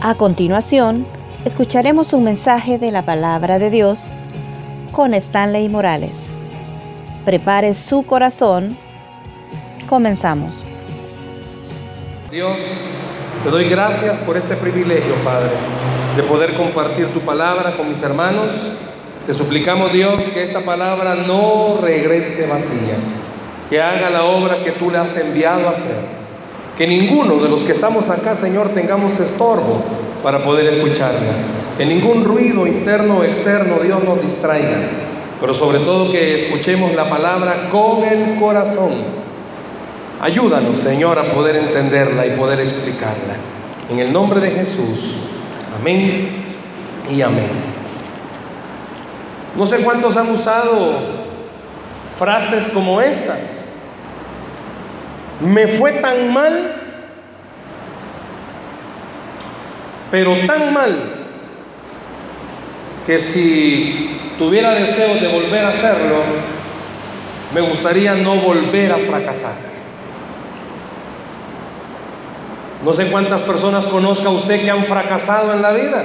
A continuación, escucharemos un mensaje de la palabra de Dios con Stanley Morales. Prepare su corazón. Comenzamos. Dios, te doy gracias por este privilegio, Padre, de poder compartir tu palabra con mis hermanos. Te suplicamos, Dios, que esta palabra no regrese vacía, que haga la obra que tú le has enviado a hacer que ninguno de los que estamos acá, Señor, tengamos estorbo para poder escucharla. Que ningún ruido interno o externo, Dios, nos distraiga. Pero sobre todo que escuchemos la palabra con el corazón. Ayúdanos, Señor, a poder entenderla y poder explicarla. En el nombre de Jesús. Amén y amén. No sé cuántos han usado frases como estas me fue tan mal, pero tan mal, que si tuviera deseos de volver a hacerlo, me gustaría no volver a fracasar. No sé cuántas personas conozca usted que han fracasado en la vida,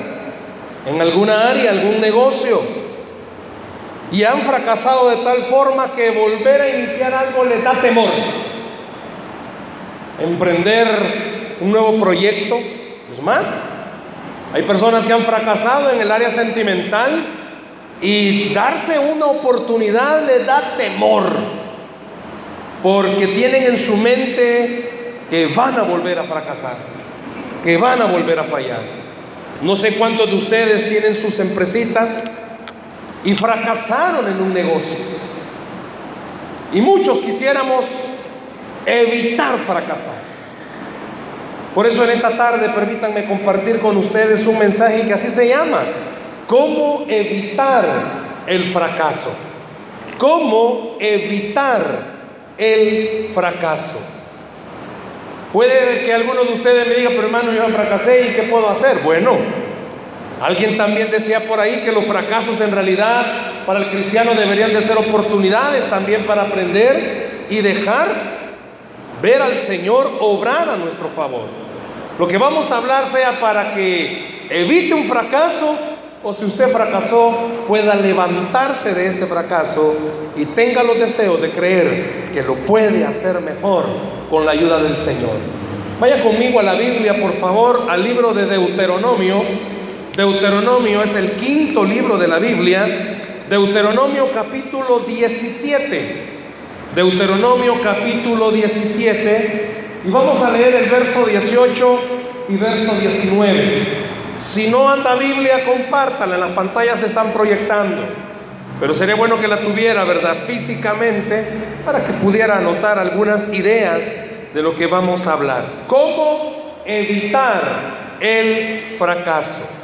en alguna área, algún negocio, y han fracasado de tal forma que volver a iniciar algo les da temor emprender un nuevo proyecto. Es más, hay personas que han fracasado en el área sentimental y darse una oportunidad les da temor, porque tienen en su mente que van a volver a fracasar, que van a volver a fallar. No sé cuántos de ustedes tienen sus empresitas y fracasaron en un negocio. Y muchos quisiéramos evitar fracasar. Por eso en esta tarde permítanme compartir con ustedes un mensaje que así se llama, ¿cómo evitar el fracaso? ¿Cómo evitar el fracaso? Puede que alguno de ustedes me diga, pero hermano, yo fracasé y ¿qué puedo hacer? Bueno, alguien también decía por ahí que los fracasos en realidad para el cristiano deberían de ser oportunidades también para aprender y dejar ver al Señor obrar a nuestro favor. Lo que vamos a hablar sea para que evite un fracaso o si usted fracasó pueda levantarse de ese fracaso y tenga los deseos de creer que lo puede hacer mejor con la ayuda del Señor. Vaya conmigo a la Biblia, por favor, al libro de Deuteronomio. Deuteronomio es el quinto libro de la Biblia. Deuteronomio capítulo 17. Deuteronomio capítulo 17 y vamos a leer el verso 18 y verso 19. Si no anda Biblia, compártala, en las pantallas se están proyectando. Pero sería bueno que la tuviera, ¿verdad? Físicamente, para que pudiera anotar algunas ideas de lo que vamos a hablar. ¿Cómo evitar el fracaso?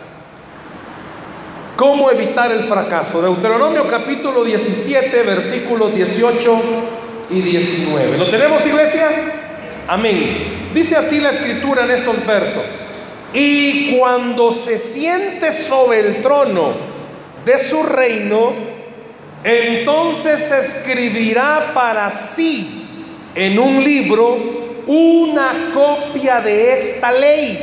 ¿Cómo evitar el fracaso? Deuteronomio capítulo 17, versículos 18 y 19. ¿Lo tenemos, iglesia? Amén. Dice así la escritura en estos versos. Y cuando se siente sobre el trono de su reino, entonces escribirá para sí en un libro una copia de esta ley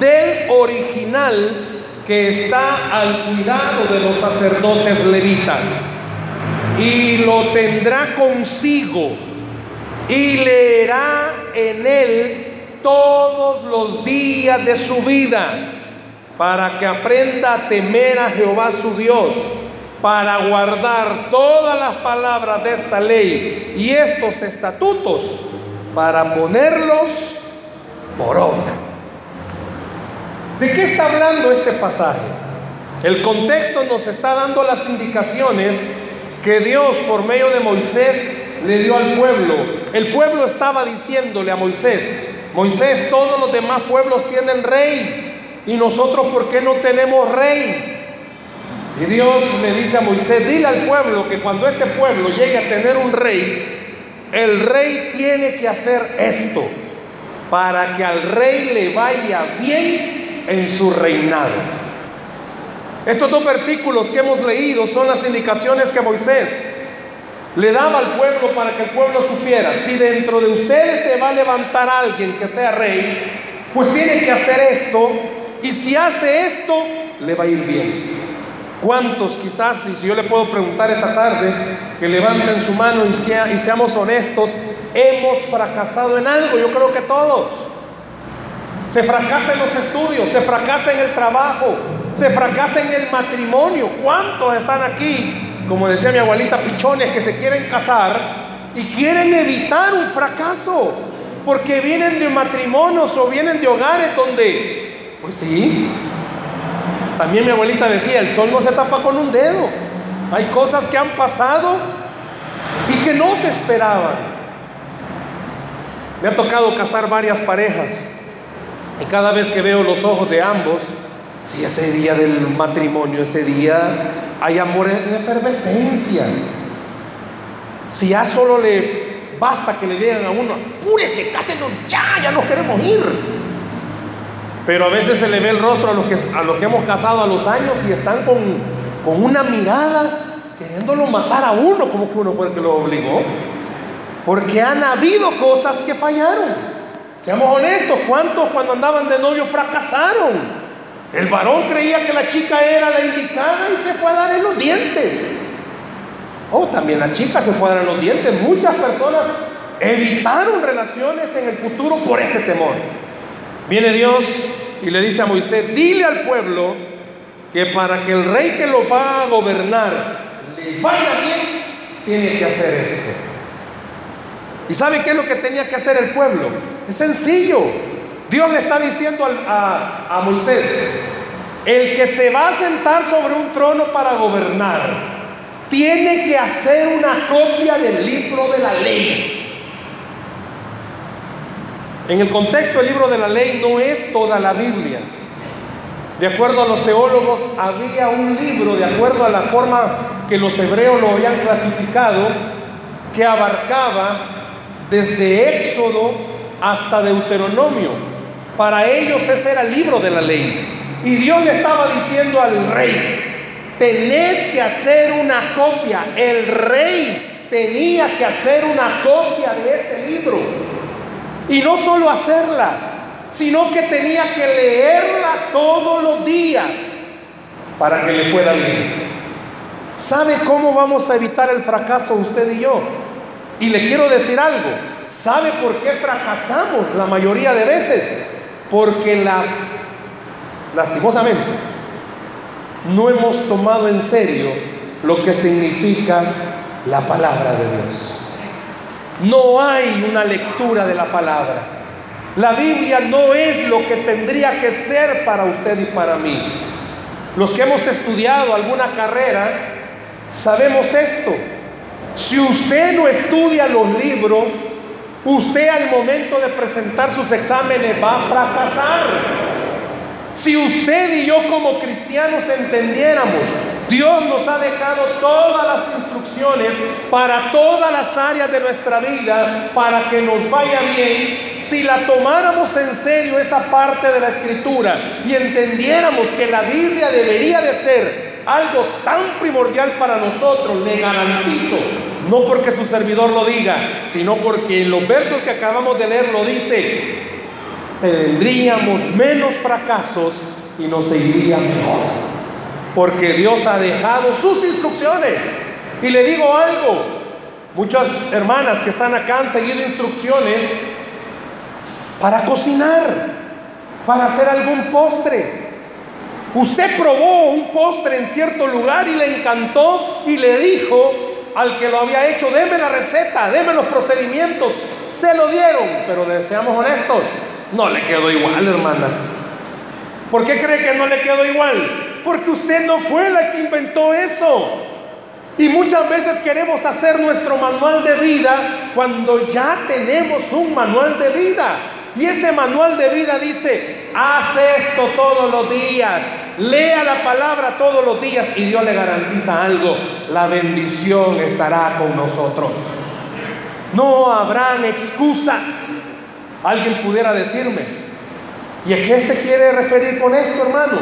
del original que está al cuidado de los sacerdotes levitas y lo tendrá consigo y leerá en él todos los días de su vida para que aprenda a temer a Jehová su Dios, para guardar todas las palabras de esta ley y estos estatutos, para ponerlos por obra. ¿De qué está hablando este pasaje? El contexto nos está dando las indicaciones que Dios por medio de Moisés le dio al pueblo. El pueblo estaba diciéndole a Moisés, Moisés, todos los demás pueblos tienen rey y nosotros ¿por qué no tenemos rey? Y Dios le dice a Moisés, dile al pueblo que cuando este pueblo llegue a tener un rey, el rey tiene que hacer esto para que al rey le vaya bien en su reinado. Estos dos versículos que hemos leído son las indicaciones que Moisés le daba al pueblo para que el pueblo supiera, si dentro de ustedes se va a levantar alguien que sea rey, pues tiene que hacer esto, y si hace esto, le va a ir bien. ¿Cuántos quizás, y si yo le puedo preguntar esta tarde, que levanten su mano y, y seamos honestos, hemos fracasado en algo? Yo creo que todos. Se fracasa en los estudios, se fracasa en el trabajo, se fracasa en el matrimonio. ¿Cuántos están aquí, como decía mi abuelita, pichones que se quieren casar y quieren evitar un fracaso? Porque vienen de matrimonios o vienen de hogares donde, pues sí, también mi abuelita decía, el sol no se tapa con un dedo. Hay cosas que han pasado y que no se esperaban. Me ha tocado casar varias parejas y cada vez que veo los ojos de ambos, si ese día del matrimonio, ese día hay amor en efervescencia. Si ya solo le basta que le digan a uno, apúrese, cásenos ya, ya nos queremos ir. Pero a veces se le ve el rostro a los que, a los que hemos casado a los años y están con, con una mirada queriéndolo matar a uno, como que uno fue el que lo obligó. Porque han habido cosas que fallaron. Seamos honestos, ¿cuántos cuando andaban de novio fracasaron? El varón creía que la chica era la indicada y se fue a dar en los dientes. Oh, también la chica se fue a dar en los dientes. Muchas personas evitaron relaciones en el futuro por ese temor. Viene Dios y le dice a Moisés, dile al pueblo que para que el rey que lo va a gobernar le vaya bien, tiene que hacer esto. ¿Y sabe qué es lo que tenía que hacer el pueblo? Es sencillo. Dios le está diciendo a, a, Moisés, el que se va a sentar sobre un trono para gobernar, tiene que hacer una copia del libro de la ley. En el contexto del libro de la ley no es toda la Biblia. De acuerdo a los teólogos, había un libro, de acuerdo a la forma que los hebreos lo habían clasificado, que abarcaba desde Éxodo hasta Deuteronomio. Para ellos ese era el libro de la ley. Y Dios le estaba diciendo al rey, tenés que hacer una copia. El rey tenía que hacer una copia de ese libro. Y no solo hacerla, sino que tenía que leerla todos los días para que le fuera bien. ¿Sabe cómo vamos a evitar el fracaso usted y yo? Y le quiero decir algo. ¿Sabe por qué fracasamos la mayoría de veces? Porque la, lastimosamente, no hemos tomado en serio lo que significa la palabra de Dios. No hay una lectura de la palabra. La Biblia no es lo que tendría que ser para usted y para mí. Los que hemos estudiado alguna carrera, sabemos esto. Si usted no estudia los libros, usted al momento de presentar sus exámenes va a fracasar. Si usted y yo como cristianos entendiéramos, Dios nos ha dejado todas las instrucciones para todas las áreas de nuestra vida para que nos vaya bien. Si la tomáramos en serio esa parte de la escritura y entendiéramos que la Biblia debería de ser algo tan primordial para nosotros, le garantizo no porque su servidor lo diga, sino porque en los versos que acabamos de leer lo dice, tendríamos menos fracasos y nos iría mejor. Porque Dios ha dejado sus instrucciones. Y le digo algo, muchas hermanas que están acá han seguido instrucciones para cocinar, para hacer algún postre. Usted probó un postre en cierto lugar y le encantó y le dijo, al que lo había hecho, deme la receta, deme los procedimientos. Se lo dieron, pero deseamos honestos, no le quedó igual, hermana. ¿Por qué cree que no le quedó igual? Porque usted no fue la que inventó eso. Y muchas veces queremos hacer nuestro manual de vida cuando ya tenemos un manual de vida. Y ese manual de vida dice, haz esto todos los días, lea la palabra todos los días y Dios le garantiza algo, la bendición estará con nosotros. No habrán excusas. Alguien pudiera decirme, ¿y a qué se quiere referir con esto, hermano?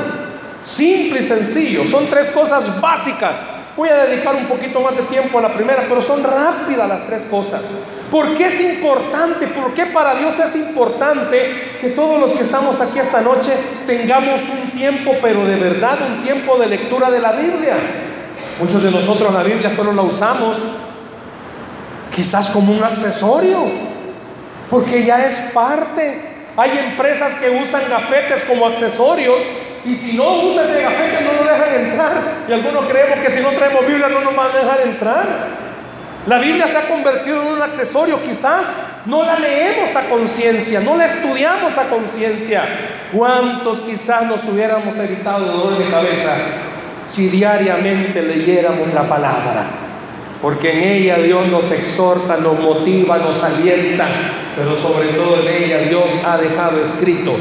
Simple y sencillo, son tres cosas básicas Voy a dedicar un poquito más de tiempo a la primera, pero son rápidas las tres cosas. ¿Por qué es importante? ¿Por qué para Dios es importante que todos los que estamos aquí esta noche tengamos un tiempo, pero de verdad un tiempo de lectura de la Biblia. Muchos de nosotros la Biblia solo la usamos quizás como un accesorio, porque ya es parte. Hay empresas que usan gafetes como accesorios y si no usa ese gafete no nos dejan entrar. Y algunos creemos que si no traemos Biblia no nos van a dejar entrar. La Biblia se ha convertido en un accesorio, quizás no la leemos a conciencia, no la estudiamos a conciencia. ¿Cuántos quizás nos hubiéramos evitado dolor de cabeza si diariamente leyéramos la palabra? Porque en ella Dios nos exhorta, nos motiva, nos alienta, pero sobre todo en ella Dios ha dejado escrito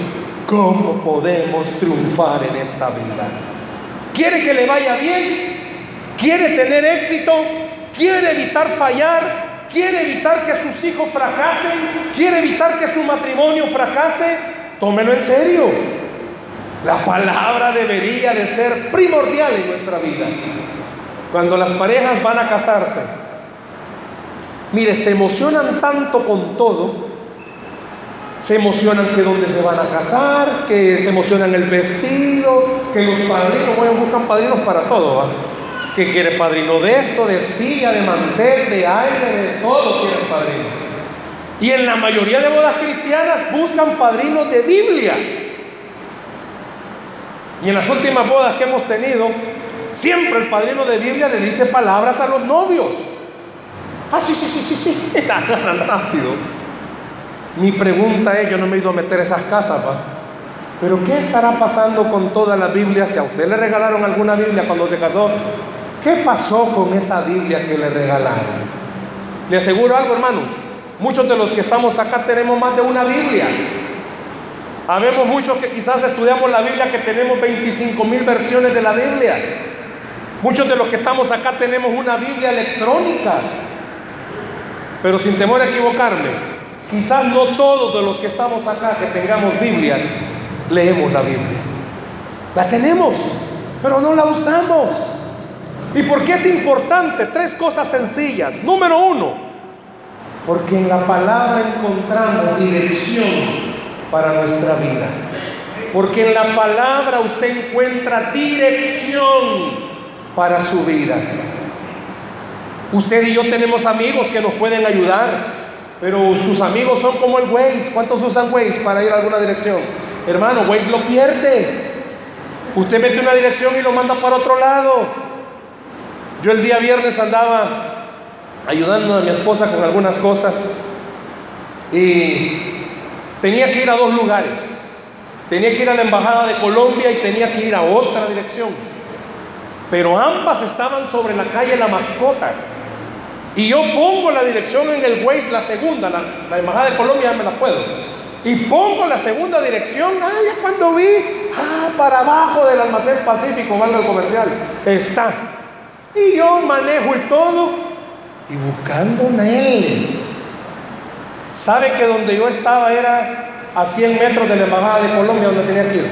cómo podemos triunfar en esta vida. ¿Quiere que le vaya bien? ¿Quiere tener éxito? quiere evitar fallar, quiere evitar que sus hijos fracasen, quiere evitar que su matrimonio fracase, tómelo en serio. La palabra debería de ser primordial en nuestra vida. Cuando las parejas van a casarse, mire, se emocionan tanto con todo, se emocionan que dónde se van a casar, que se emocionan el vestido, que los padrinos, bueno, buscan padrinos para todo, ¿va? que quiere padrino de esto, de silla, de mantel, de aire, de todo quieren padrino. Y en la mayoría de bodas cristianas buscan padrinos de Biblia. Y en las últimas bodas que hemos tenido, siempre el padrino de Biblia le dice palabras a los novios. Ah, sí, sí, sí, sí, sí. rápido. Mi pregunta es, yo no me he ido a meter esas casas. Pero ¿qué estará pasando con toda la Biblia? Si a usted le regalaron alguna Biblia cuando se casó, ¿Qué pasó con esa Biblia que le regalaron? Le aseguro algo, hermanos. Muchos de los que estamos acá tenemos más de una Biblia. Habemos muchos que quizás estudiamos la Biblia que tenemos 25 mil versiones de la Biblia. Muchos de los que estamos acá tenemos una Biblia electrónica. Pero sin temor a equivocarme, quizás no todos de los que estamos acá que tengamos Biblias leemos la Biblia. La tenemos, pero no la usamos. ¿Y por qué es importante? Tres cosas sencillas. Número uno, porque en la palabra encontramos dirección para nuestra vida. Porque en la palabra usted encuentra dirección para su vida. Usted y yo tenemos amigos que nos pueden ayudar, pero sus amigos son como el Waze. ¿Cuántos usan Waze para ir a alguna dirección? Hermano, Waze lo pierde. Usted mete una dirección y lo manda para otro lado. Yo el día viernes andaba ayudando a mi esposa con algunas cosas y tenía que ir a dos lugares. Tenía que ir a la Embajada de Colombia y tenía que ir a otra dirección. Pero ambas estaban sobre la calle La Mascota. Y yo pongo la dirección en el Waze, la segunda, la, Embajada de Colombia ya me la puedo. Y pongo la segunda dirección, ah, ya cuando vi, ah, para abajo del almacén Pacífico, valga el comercial, está. Y yo manejo y todo. Y buscando nails. ¿Sabe que donde yo estaba era a 100 metros de la embajada de Colombia donde tenía que ir?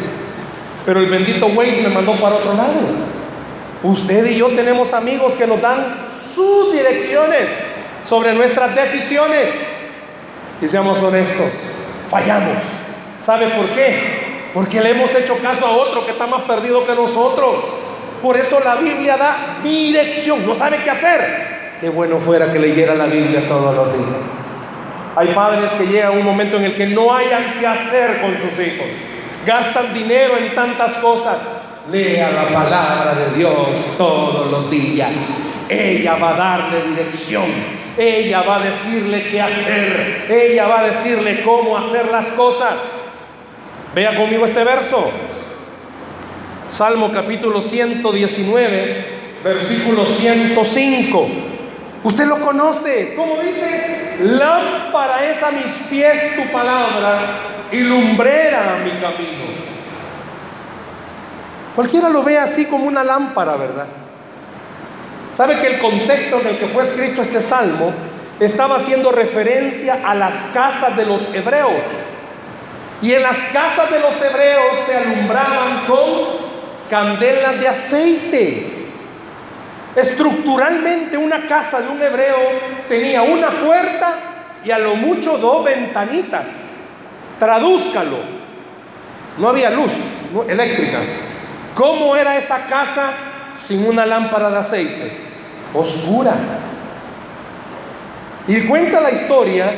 Pero el bendito Waze me mandó para otro lado. Usted y yo tenemos amigos que nos dan sus direcciones sobre nuestras decisiones. Y seamos honestos, fallamos. ¿Sabe por qué? Porque le hemos hecho caso a otro que está más perdido que nosotros. Por eso la Biblia da dirección, no sabe qué hacer. Qué bueno fuera que leyera la Biblia todos los días. Hay padres que llegan a un momento en el que no hayan qué hacer con sus hijos. Gastan dinero en tantas cosas. Lea la palabra de Dios todos los días. Ella va a darle dirección. Ella va a decirle qué hacer. Ella va a decirle cómo hacer las cosas. Vea conmigo este verso. Salmo capítulo 119, versículo 105. Usted lo conoce. ¿Cómo dice? Lámpara es a mis pies tu palabra y lumbrera mi camino. Cualquiera lo ve así como una lámpara, ¿verdad? ¿Sabe que el contexto en el que fue escrito este salmo estaba haciendo referencia a las casas de los hebreos? Y en las casas de los hebreos se alumbraban con candelas de aceite. Estructuralmente una casa de un hebreo tenía una puerta y a lo mucho dos ventanitas. tradúzcalo. No había luz eléctrica. ¿Cómo era esa casa sin una lámpara de aceite? Oscura. Y cuenta la historia,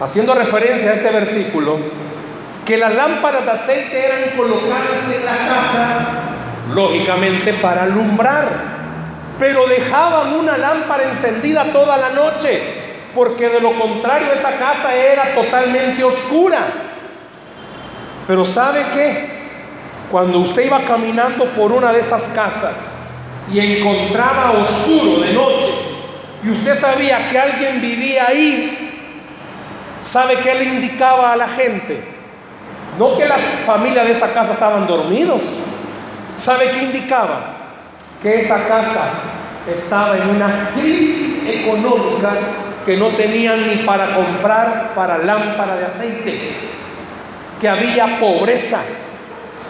haciendo referencia a este versículo, que las lámparas de aceite eran colocadas en la casa, lógicamente para alumbrar, pero dejaban una lámpara encendida toda la noche, porque de lo contrario esa casa era totalmente oscura. Pero ¿sabe qué? Cuando usted iba caminando por una de esas casas y encontraba oscuro de noche, y usted sabía que alguien vivía ahí, ¿sabe qué le indicaba a la gente? No que la familia de esa casa estaban dormidos. ¿Sabe qué indicaba? Que esa casa estaba en una crisis económica que no tenían ni para comprar para lámpara de aceite, que había pobreza.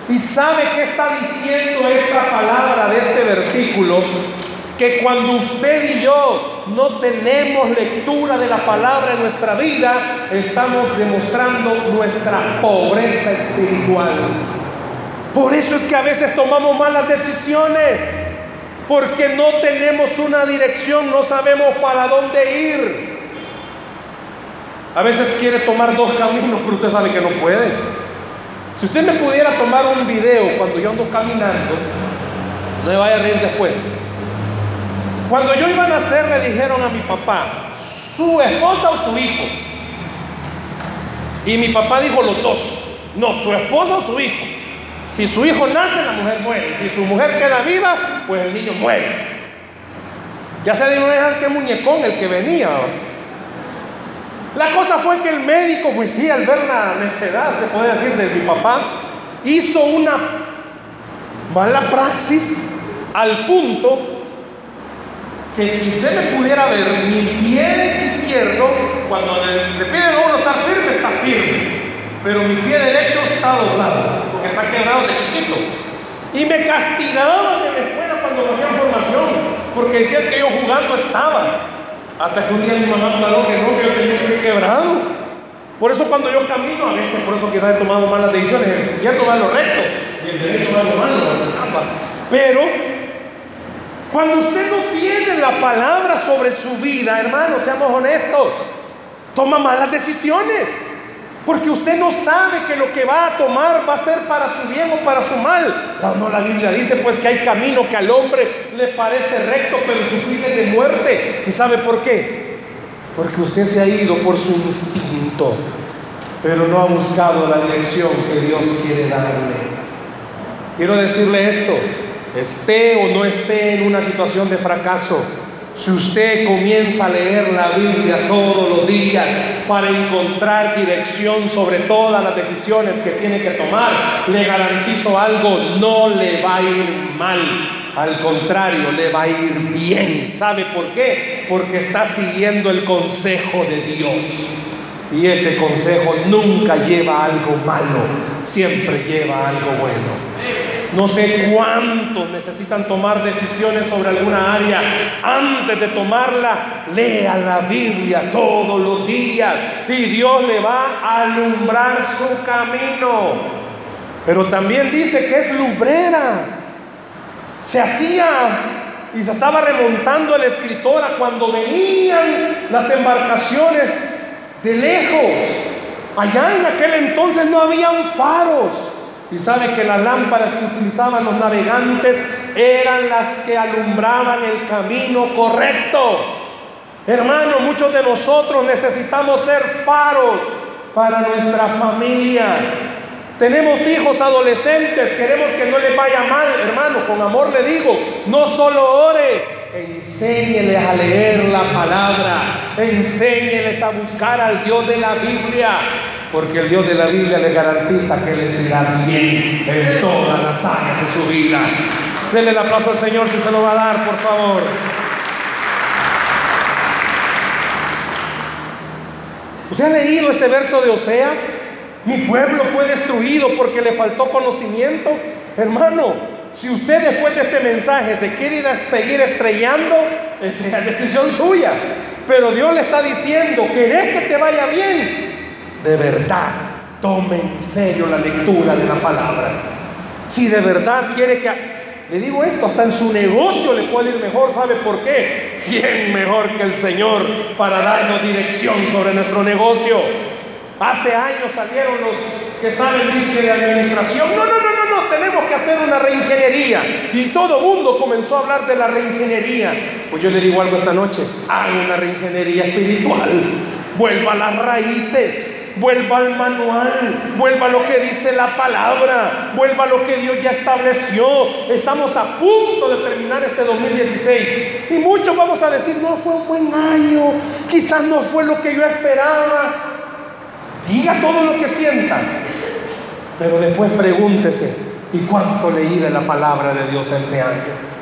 ¿Y sabe qué está diciendo esta palabra de este versículo? que cuando usted y yo no tenemos lectura de la palabra en nuestra vida, estamos demostrando nuestra pobreza espiritual. Por eso es que a veces tomamos malas decisiones, porque no tenemos una dirección, no sabemos para dónde ir. A veces quiere tomar dos caminos, pero usted sabe que no puede. Si usted me pudiera tomar un video cuando yo ando caminando, no me vaya a reír después. Cuando yo iba a nacer le dijeron a mi papá, su esposa o su hijo. Y mi papá dijo los dos, no, su esposa o su hijo. Si su hijo nace, la mujer muere. Si su mujer queda viva, pues el niño muere. Ya se una qué muñecón el que venía. La cosa fue que el médico, pues sí, al ver la necedad, se puede decir, de mi papá, hizo una mala praxis al punto que si usted me pudiera ver, mi pie izquierdo, cuando le, piden a uno estar firme, está firme. Pero mi pie derecho está doblado, porque está quebrado de chiquito. Y me castigaban de la escuela cuando me hacían formación, porque decían que yo jugando estaba. Hasta que un día mi mamá aclaró que no, que yo tenía pie quebrado. Por eso cuando yo camino, a veces por eso quizás he tomado malas decisiones, el izquierdo va lo recto y el derecho va lo malo, Pero cuando usted no tiene la palabra sobre su vida, hermano, seamos honestos, toma malas decisiones. Porque usted no sabe que lo que va a tomar va a ser para su bien o para su mal. No, la Biblia dice pues que hay camino que al hombre le parece recto, pero su es de muerte. ¿Y sabe por qué? Porque usted se ha ido por su instinto, pero no ha buscado la dirección que Dios quiere darle. Quiero decirle esto, esté o no esté en una situación de fracaso, si usted comienza a leer la Biblia todos los días para encontrar dirección sobre todas las decisiones que tiene que tomar, le garantizo algo, no le va a ir mal. Al contrario, le va a ir bien. ¿Sabe por qué? Porque está siguiendo el consejo de Dios. Y ese consejo nunca lleva algo malo, siempre lleva algo bueno. No sé cuántos necesitan tomar decisiones sobre alguna área. Antes de tomarla, lea la Biblia todos los días y Dios le va a alumbrar su camino. Pero también dice que es lumbrera. Se hacía y se estaba remontando el escritor a cuando venían las embarcaciones de lejos. Allá en aquel entonces no habían faros. Y sabe que las lámparas que utilizaban los navegantes eran las que alumbraban el camino correcto. Hermano, muchos de nosotros necesitamos ser faros para nuestra familia. Tenemos hijos adolescentes, queremos que no les vaya mal, hermano, con amor le digo, no solo ore, enséñeles a leer la palabra, enséñeles a buscar al Dios de la Biblia, porque el Dios de la Biblia le garantiza que les irá bien en todas las áreas de su vida. Denle el aplauso al Señor si se lo va a dar, por favor. ¿Usted ha leído ese verso de Oseas? Mi pueblo fue destruido porque le faltó conocimiento. Hermano, si usted después de este mensaje se quiere ir a seguir estrellando, es la decisión suya. Pero Dios le está diciendo, ¿querés que te vaya bien? De verdad tome en serio la lectura de la palabra. Si de verdad quiere que... Le digo esto, hasta en su negocio le puede ir mejor. ¿Sabe por qué? ¿Quién mejor que el Señor para darnos dirección sobre nuestro negocio? Hace años salieron los que saben, dice, de administración. No, no, no, no, no, tenemos que hacer una reingeniería. Y todo mundo comenzó a hablar de la reingeniería. Pues yo le digo algo esta noche, haga una reingeniería espiritual. Vuelva a las raíces, vuelva al manual, vuelva a lo que dice la palabra, vuelva a lo que Dios ya estableció. Estamos a punto de terminar este 2016 y muchos vamos a decir, no fue un buen año, quizás no fue lo que yo esperaba. Diga todo lo que sienta, pero después pregúntese, ¿y cuánto leí de la palabra de Dios este año?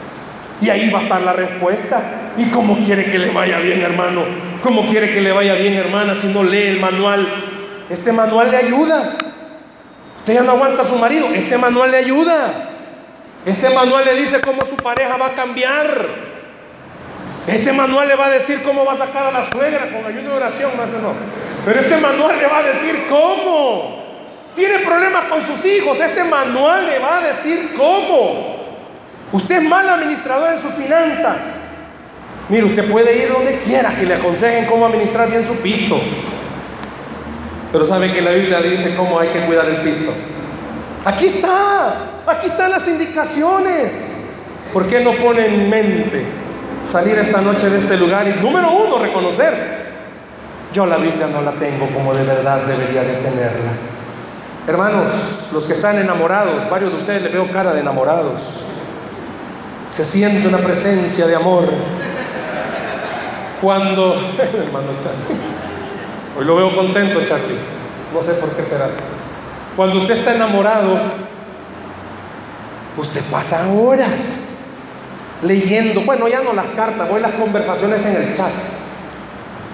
Y ahí va a estar la respuesta. ¿Y cómo quiere que le vaya bien, hermano? ¿Cómo quiere que le vaya bien, hermana, si no lee el manual? Este manual le ayuda. Usted ya no aguanta a su marido. Este manual le ayuda. Este manual le dice cómo su pareja va a cambiar. Este manual le va a decir cómo va a sacar a la suegra con ayuda de oración, más o no. Pero este manual le va a decir cómo. Tiene problemas con sus hijos. Este manual le va a decir cómo. Usted es mal administrador en sus finanzas. Mire, usted puede ir donde quiera que le aconsejen cómo administrar bien su pisto. Pero sabe que la Biblia dice cómo hay que cuidar el pisto. Aquí está. Aquí están las indicaciones. ¿Por qué no pone en mente salir esta noche de este lugar y número uno, reconocer yo la Biblia no la tengo como de verdad debería de tenerla. Hermanos, los que están enamorados, varios de ustedes le veo cara de enamorados. Se siente una presencia de amor. Cuando, hermano Charlie, hoy lo veo contento, Charlie, no sé por qué será. Cuando usted está enamorado, usted pasa horas leyendo, bueno, ya no las cartas, voy las conversaciones en el chat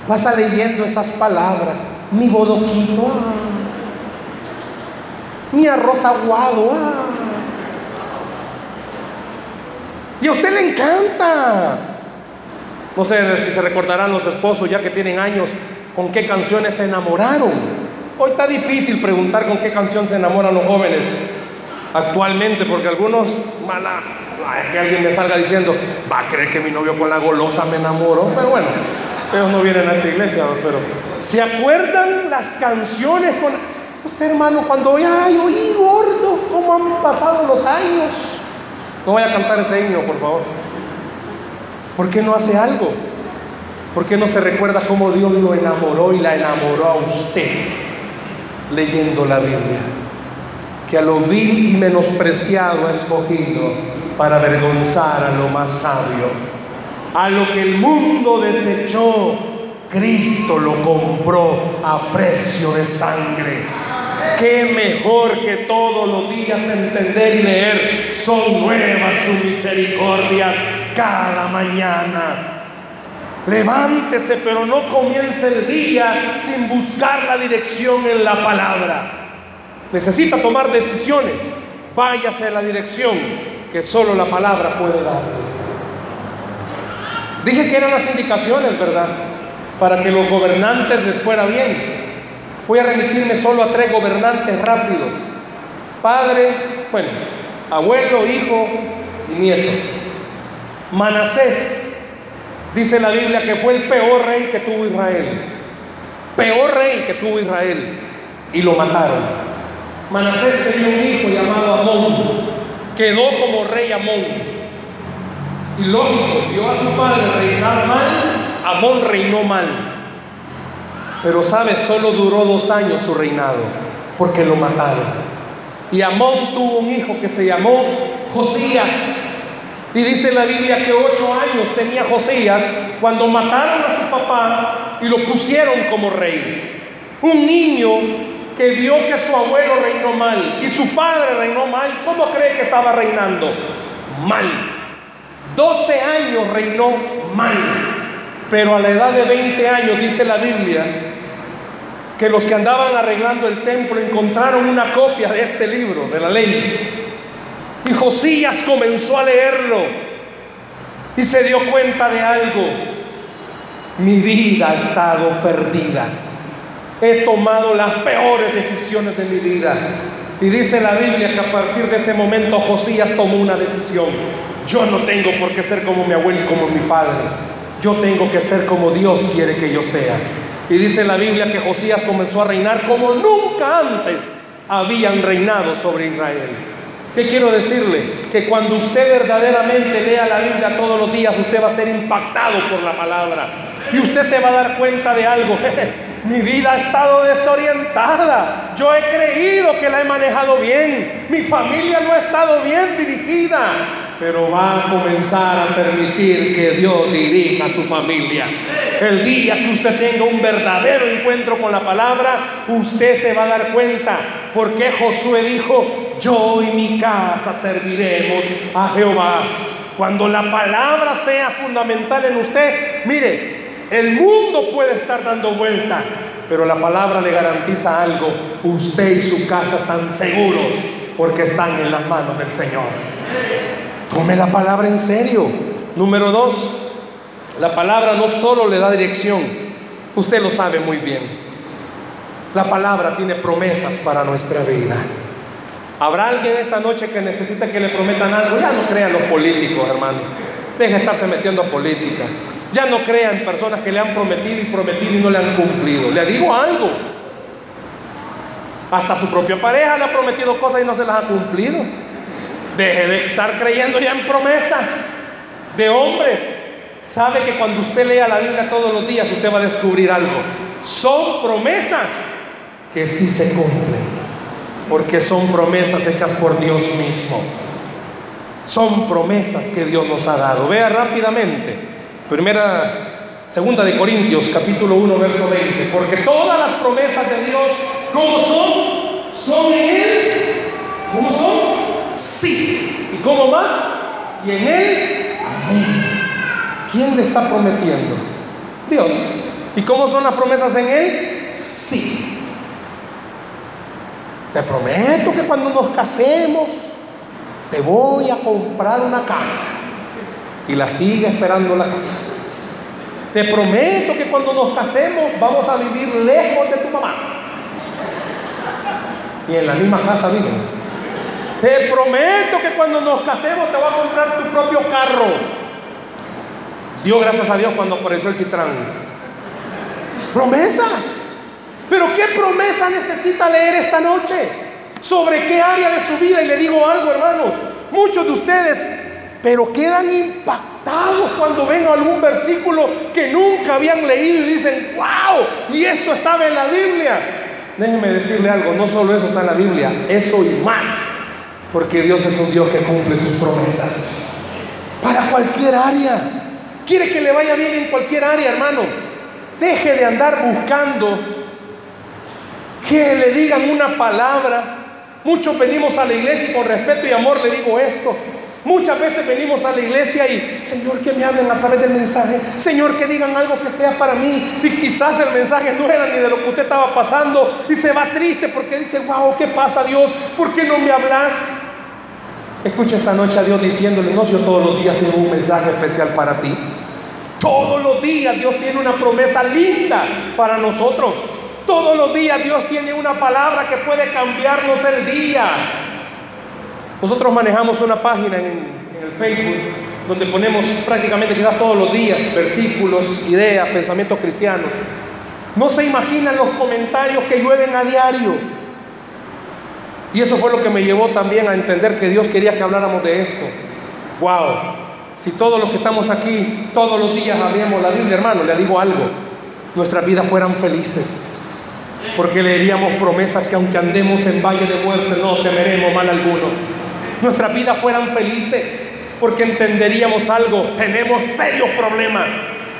pasa leyendo esas palabras. Mi bodoquito, ah. mi arroz aguado. Ah. Y a usted le encanta. No sé si se recordarán los esposos ya que tienen años con qué canciones se enamoraron. Hoy está difícil preguntar con qué canción se enamoran los jóvenes actualmente, porque algunos, mala, es que alguien me salga diciendo, va a creer que mi novio con la golosa me enamoró, pero bueno, ellos no vienen a esta iglesia, pero ¿se acuerdan las canciones con usted, hermano, cuando ya oí gordo, cómo han pasado los años? No voy a cantar ese himno, por favor. ¿Por qué no hace algo? ¿Por qué no se recuerda cómo Dios lo enamoró y la enamoró a usted leyendo la Biblia? Que a lo vil y menospreciado ha escogido para avergonzar a lo más sabio a lo que el mundo desechó, Cristo lo compró a precio de sangre. Qué mejor que todos los días entender y leer, son nuevas sus misericordias cada mañana. Levántese, pero no comience el día sin buscar la dirección en la palabra. Necesita tomar decisiones. Váyase a la dirección que solo la palabra puede darle. Dije que eran las indicaciones, ¿verdad? Para que los gobernantes les fuera bien. Voy a remitirme solo a tres gobernantes rápido. Padre, bueno, abuelo, hijo y nieto. Manasés, dice la Biblia que fue el peor rey que tuvo Israel. Peor rey que tuvo Israel. Y lo mataron. Manasés tenía un hijo llamado Amón. Quedó como rey Amón. Y lógico, vio a su padre reinar mal, Amón reinó mal. Pero sabe, solo duró dos años su reinado, porque lo mataron. Y Amón tuvo un hijo que se llamó Josías. Y dice la Biblia que ocho años tenía Josías cuando mataron a su papá y lo pusieron como rey. Un niño que vio que su abuelo reinó mal y su padre reinó mal, ¿cómo cree que estaba reinando? Mal. 12 años reinó mal, pero a la edad de 20 años dice la Biblia que los que andaban arreglando el templo encontraron una copia de este libro, de la ley. Y Josías comenzó a leerlo y se dio cuenta de algo. Mi vida ha estado perdida. He tomado las peores decisiones de mi vida. Y dice la Biblia que a partir de ese momento Josías tomó una decisión. Yo no tengo por qué ser como mi abuelo y como mi padre. Yo tengo que ser como Dios quiere que yo sea. Y dice la Biblia que Josías comenzó a reinar como nunca antes habían reinado sobre Israel. ¿Qué quiero decirle? Que cuando usted verdaderamente lea la Biblia todos los días, usted va a ser impactado por la palabra. Y usted se va a dar cuenta de algo. Mi vida ha estado desorientada. Yo he creído que la he manejado bien. Mi familia no ha estado bien dirigida. Pero va a comenzar a permitir que Dios dirija a su familia. El día que usted tenga un verdadero encuentro con la palabra, usted se va a dar cuenta. Porque Josué dijo, yo y mi casa serviremos a Jehová. Cuando la palabra sea fundamental en usted, mire, el mundo puede estar dando vuelta, pero la palabra le garantiza algo. Usted y su casa están seguros porque están en las manos del Señor. Tome la palabra en serio. Número dos, la palabra no solo le da dirección, usted lo sabe muy bien. La palabra tiene promesas para nuestra vida. ¿Habrá alguien esta noche que necesita que le prometan algo? Ya no crean los políticos, hermano. Deje de estarse metiendo a política. Ya no crean personas que le han prometido y prometido y no le han cumplido. Le digo algo. Hasta su propia pareja le ha prometido cosas y no se las ha cumplido. Deje de estar creyendo ya en promesas de hombres. Sabe que cuando usted lea la Biblia todos los días usted va a descubrir algo. Son promesas que sí se cumplen. Porque son promesas hechas por Dios mismo. Son promesas que Dios nos ha dado. Vea rápidamente. Primera, segunda de Corintios, capítulo 1, verso 20. Porque todas las promesas de Dios, ¿cómo son? Son en Él. ¿Cómo son? Sí. ¿Y cómo más? Y en Él, amén. ¿Quién le está prometiendo? Dios. ¿Y cómo son las promesas en Él? Sí. Te prometo que cuando nos casemos, te voy a comprar una casa y la sigue esperando la casa. Te prometo que cuando nos casemos vamos a vivir lejos de tu mamá. Y en la misma casa viven. Te prometo que cuando nos casemos te va a comprar tu propio carro. Dio gracias a Dios cuando apareció el Citrans. Promesas. Pero ¿qué promesa necesita leer esta noche? ¿Sobre qué área de su vida? Y le digo algo, hermanos. Muchos de ustedes pero quedan impactados cuando ven algún versículo que nunca habían leído y dicen, wow, y esto estaba en la Biblia. Déjenme decirle algo, no solo eso está en la Biblia, eso y más, porque Dios es un Dios que cumple sus promesas para cualquier área. Quiere que le vaya bien en cualquier área, hermano. Deje de andar buscando que le digan una palabra. Muchos venimos a la iglesia y con respeto y amor le digo esto. Muchas veces venimos a la iglesia y, Señor, que me hablen a través del mensaje. Señor, que digan algo que sea para mí. Y quizás el mensaje no era ni de lo que usted estaba pasando. Y se va triste porque dice, wow, ¿qué pasa Dios? ¿Por qué no me hablas? Escucha esta noche a Dios diciéndole, no, yo todos los días tengo un mensaje especial para ti. Todos los días Dios tiene una promesa linda para nosotros. Todos los días Dios tiene una palabra que puede cambiarnos el día. Nosotros manejamos una página en, el Facebook donde ponemos prácticamente quizás todos los días versículos, ideas, pensamientos cristianos. No se imaginan los comentarios que llueven a diario. Y eso fue lo que me llevó también a entender que Dios quería que habláramos de esto. Wow, si todos los que estamos aquí, todos los días abrimos la Biblia, hermano, le digo algo, nuestras vidas fueran felices. Porque leeríamos promesas que aunque andemos en valle de muerte, no temeremos mal alguno nuestras vidas fueran felices, porque entenderíamos algo, tenemos serios problemas,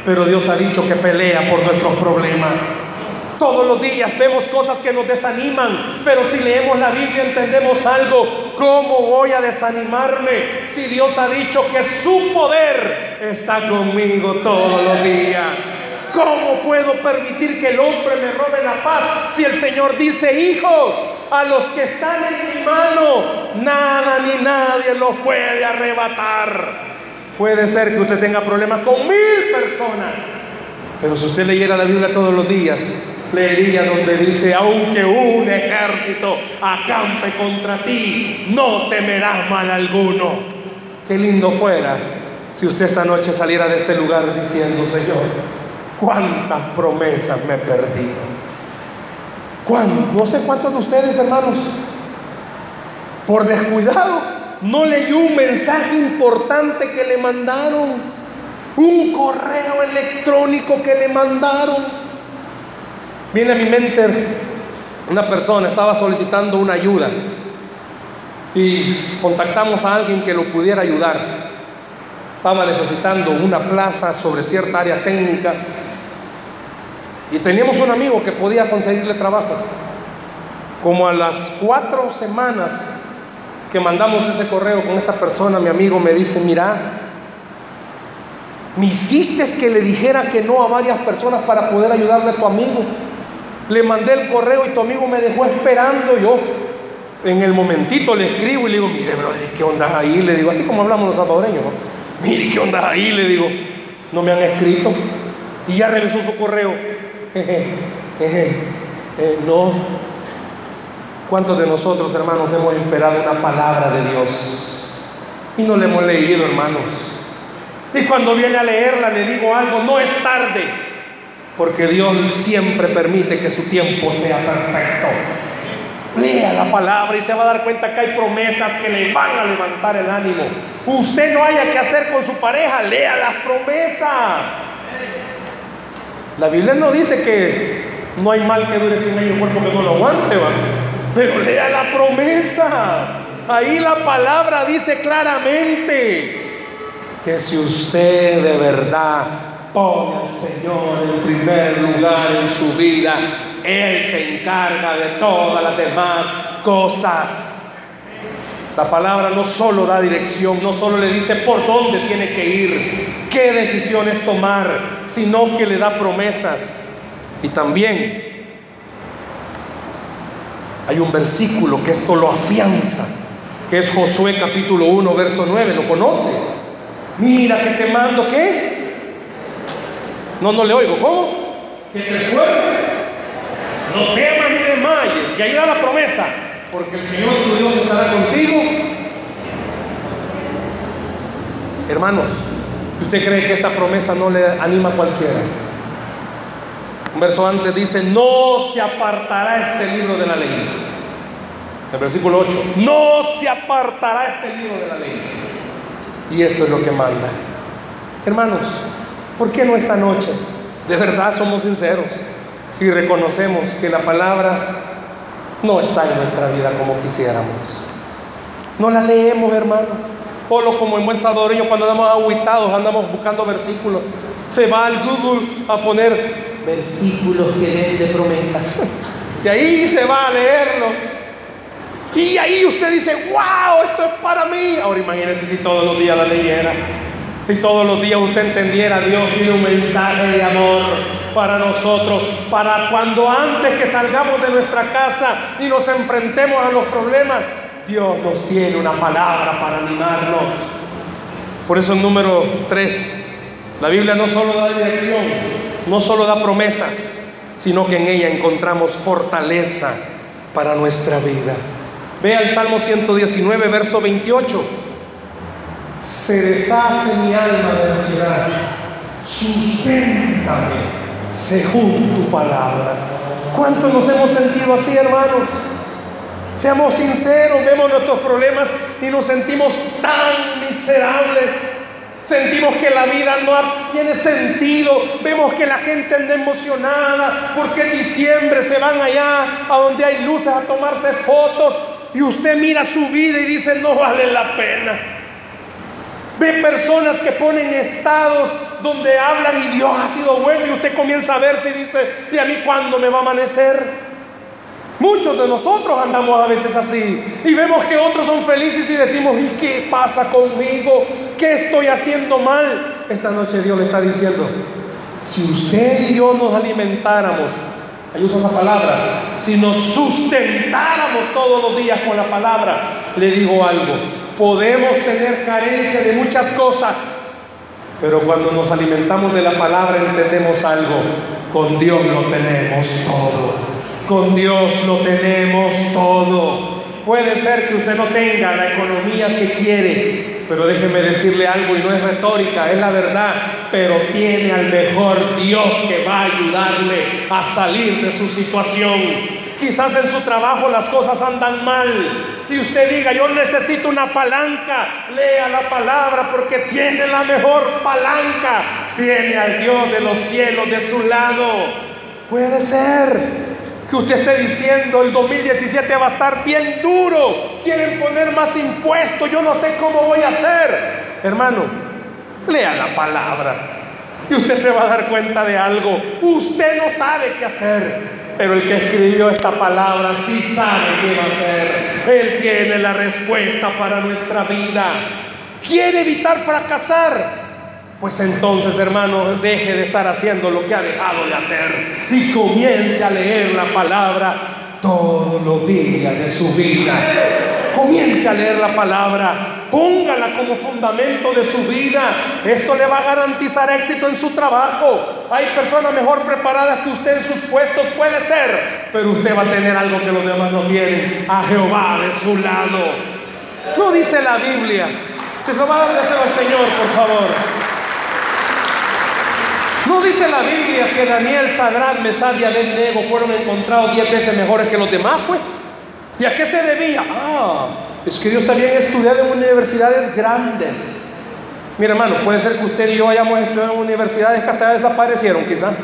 pero Dios ha dicho que pelea por nuestros problemas. Todos los días vemos cosas que nos desaniman, pero si leemos la Biblia entendemos algo. ¿Cómo voy a desanimarme si Dios ha dicho que su poder está conmigo todos los días? ¿Cómo puedo permitir que el hombre me robe la paz si el Señor dice, hijos, a los que están en mi mano, nada ni nadie los puede arrebatar? Puede ser que usted tenga problemas con mil personas, Pero si usted leyera la Biblia todos los días, leería donde dice, aunque un ejército acampe contra ti, no temerás mal alguno. Qué lindo fuera si usted esta noche saliera de este lugar diciendo, Señor, cuántas promesas me he perdido. No sé cuántos de ustedes, hermanos, por descuidado, no leyó un mensaje importante que le mandaron, un correo electrónico que le mandaron. Viene a mi mente una persona, estaba solicitando una ayuda y contactamos a alguien que lo pudiera ayudar. Estaba necesitando una plaza sobre cierta área técnica y teníamos un amigo que podía conseguirle trabajo. Como a las cuatro semanas que mandamos ese correo con esta persona, mi amigo me dice, mira, me hiciste que le dijera que no a varias personas para poder ayudarle a tu amigo. Le mandé el correo y tu amigo me dejó esperando. Yo en el momentito le escribo y le digo, mire, bro, ¿qué onda ahí? Le digo, así como hablamos los salvadoreños, mire, ¿qué onda ahí? Le digo, no me han escrito. Y ya revisó su correo. Eh, no. ¿Cuántos de nosotros, hermanos, hemos esperado una palabra de Dios? Y no le hemos leído, hermanos. Y cuando viene a leerla le digo algo, no es tarde, porque Dios siempre permite que su tiempo sea perfecto. Lea la palabra y se va a dar cuenta que hay promesas que le van a levantar el ánimo. Usted no haya que hacer con su pareja, lea las promesas. La Biblia no dice que no hay mal que dure sin años, cuerpo que no lo aguante, ¿va? pero lea las promesas. Ahí la palabra dice claramente que si usted de verdad pone al Señor en primer lugar en su vida, Él se encarga de todas las demás cosas. La palabra no solo da dirección, no solo le dice por dónde tiene que ir, qué decisiones tomar, sino que le da promesas. Y también hay un versículo que esto lo afianza, que es Josué capítulo 1, verso 9, ¿lo conoce? Mira que te mando, ¿qué? No, no le oigo, ¿cómo? Que te esfuerces, no temas ni desmayes, y ahí da la promesa, porque el Señor tu Dios estará Hermanos, ¿usted cree que esta promesa no le anima a cualquiera? Un verso antes dice, no se apartará este libro de la ley. El versículo 8, no se apartará este libro de la ley. Y esto es lo que manda. Hermanos, ¿por qué no esta noche? De verdad somos sinceros y reconocemos que la palabra no está en nuestra vida como quisiéramos. No la leemos, hermano. Solo como en buen salvadoreño cuando andamos aguitados, andamos buscando versículos. Se va al Google a poner versículos que den de promesas. Y ahí se va a leerlos. Y ahí usted dice, wow, esto es para mí. Ahora imagínense si todos los días la leyera. Si todos los días usted entendiera, Dios tiene un mensaje de amor para nosotros, para cuando antes que salgamos de nuestra casa y nos enfrentemos a los problemas, Dios nos tiene una palabra para animarnos. Por eso número 3, la Biblia no solo da dirección, no solo da promesas, sino que en ella encontramos fortaleza para nuestra vida. Vea el Salmo 119, verso 28. Se deshace mi alma de ansiedad, susténtame según tu palabra. ¿Cuántos nos hemos sentido así, hermanos? Seamos sinceros, vemos nuestros problemas y nos sentimos tan miserables. Sentimos que la vida no tiene sentido. Vemos que la gente anda emocionada porque en diciembre se van allá a donde hay luces a tomarse fotos. Y usted mira su vida y dice, no vale la pena. Ve personas que ponen estados donde hablan y Dios ha sido bueno y usted comienza a verse y dice, ¿y a mí cuándo me va a amanecer? Muchos de nosotros andamos a veces así y vemos que otros son felices y decimos, ¿y qué pasa conmigo? ¿Qué estoy haciendo mal? Esta noche Dios le está diciendo, si usted y yo nos alimentáramos, ahí usa esa palabra, si nos sustentáramos todos los días con la palabra, le digo algo, podemos tener carencia de muchas cosas, Pero cuando nos alimentamos de la palabra entendemos algo. Con Dios lo tenemos todo. Con Dios lo tenemos todo. Puede ser que usted no tenga la economía que quiere, pero déjeme decirle algo y no es retórica, es la verdad, pero tiene al mejor Dios que va a ayudarle a salir de su situación. Quizás en su trabajo las cosas andan mal y usted diga, yo necesito una palanca, lea la palabra porque tiene la mejor palanca, tiene al Dios de los cielos de su lado. Puede ser que usted esté diciendo el 2017 va a estar bien duro, quieren poner más impuestos, yo no sé cómo voy a hacer. Hermano, lea la palabra y usted se va a dar cuenta de algo. Usted no sabe qué hacer, pero el que escribió esta palabra sí sabe qué va a hacer. Él tiene la respuesta para nuestra vida. Quiere evitar fracasar. Pues entonces, hermano, deje de estar haciendo lo que ha dejado de hacer y comience a leer la palabra todos los días de su vida. Comience a leer la palabra, póngala como fundamento de su vida. Esto le va a garantizar éxito en su trabajo. Hay personas mejor preparadas que usted en sus puestos, puede ser, pero usted va a tener algo que los demás no tienen, a Jehová de su lado. No dice la Biblia. Si se lo va a dar al Señor, por favor. ¿No dice la Biblia que Daniel, Sadrán, Mesad y Abednego fueron encontrados diez veces mejores que los demás, pues? ¿Y a qué se debía? Ah, es que ellos habían estudiado en universidades grandes. Mira, hermano, puede ser que usted y yo hayamos estudiado en universidades que hasta desaparecieron, quizás.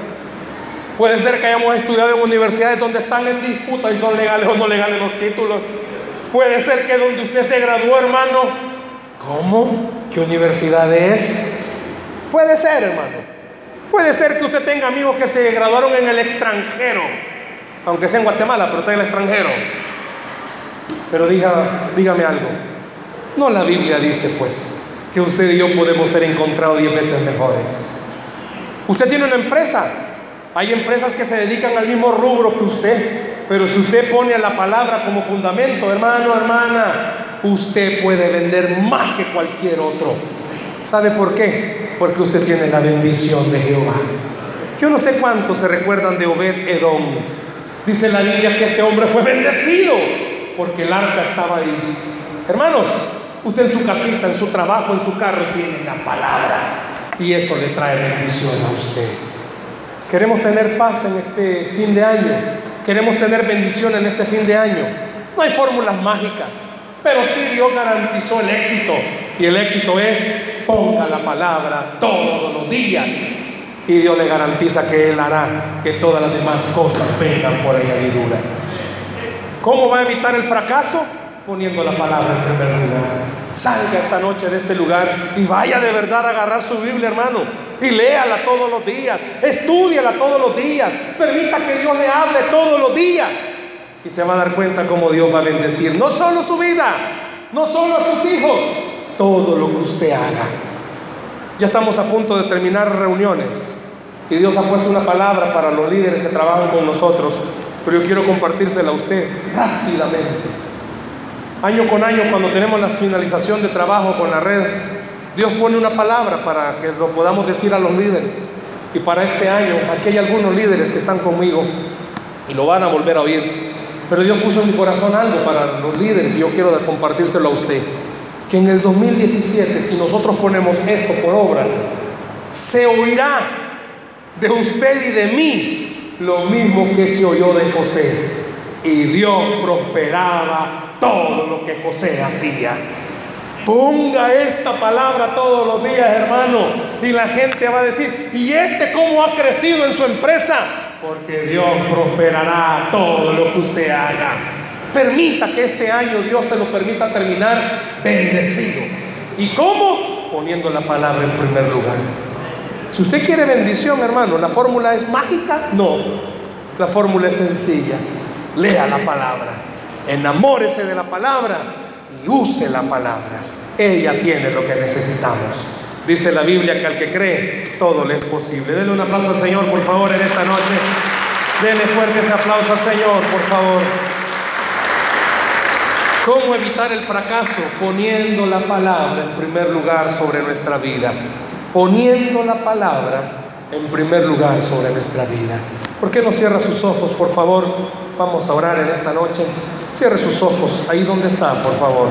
Puede ser que hayamos estudiado en universidades donde están en disputa y son legales o no legales los títulos. Puede ser que donde usted se graduó, hermano, ¿cómo? ¿Qué universidad es? Puede ser, hermano. Puede ser que usted tenga amigos que se graduaron en el extranjero, aunque sea en Guatemala, pero está en el extranjero. Pero diga, dígame algo. No la Biblia dice pues que usted y yo podemos ser encontrados diez veces mejores. Usted tiene una empresa. Hay empresas que se dedican al mismo rubro que usted. Pero si usted pone la palabra como fundamento, hermano, hermana, usted puede vender más que cualquier otro. ¿Sabe por qué? Porque usted tiene la bendición de Jehová. Yo no sé cuántos se recuerdan de Obed Edom. Dice la Biblia que este hombre fue bendecido porque el arca estaba ahí. Hermanos, usted en su casita, en su trabajo, en su carro tiene la palabra y eso le trae bendición a usted. Queremos tener paz en este fin de año. Queremos tener bendición en este fin de año. No hay fórmulas mágicas. Pero sí Dios garantizó el éxito. Y el éxito es ponga la palabra todos los días. Y Dios le garantiza que Él hará que todas las demás cosas vengan por añadidura. ¿Cómo va a evitar el fracaso? Poniendo la palabra en primer lugar. Salga esta noche de este lugar y vaya de verdad a agarrar su Biblia, hermano. Y léala todos los días. Estudiala todos los días. Permita que Dios le hable todos los días y se va a dar cuenta cómo Dios va a bendecir no solo su vida, no solo a sus hijos, todo lo que usted haga. Ya estamos a punto de terminar reuniones y Dios ha puesto una palabra para los líderes que trabajan con nosotros, pero yo quiero compartírsela a usted rápidamente. Año con año, cuando tenemos la finalización de trabajo con la red, Dios pone una palabra para que lo podamos decir a los líderes. Y para este año, aquí hay algunos líderes que están conmigo y lo van a volver a oír. Pero Dios puso en mi corazón algo para los líderes y yo quiero compartírselo a usted. Que en el 2017, si nosotros ponemos esto por obra, se oirá de usted y de mí lo mismo que se oyó de José. Y Dios prosperaba todo lo que José hacía. Ponga esta palabra todos los días, hermano. Y la gente va a decir, ¿y este cómo ha crecido en su empresa? porque Dios prosperará todo lo que usted haga. Permita que este año Dios se lo permita terminar bendecido. ¿Y cómo? Poniendo la palabra en primer lugar. Si usted quiere bendición, hermano, ¿la fórmula es mágica? No. La fórmula es sencilla. Lea la palabra. Enamórese de la palabra y use la palabra. Ella tiene lo que necesitamos. Dice la Biblia que al que cree, todo le es posible. Denle un aplauso al Señor, por favor, en esta noche. Denle fuerte ese aplauso al Señor, por favor. ¿Cómo evitar el fracaso? Poniendo la palabra en primer lugar sobre nuestra vida. poniendo la palabra en primer lugar sobre nuestra vida. ¿Por qué no cierra sus ojos, por favor? Vamos a orar en esta noche. Cierre sus ojos ahí donde están, por favor.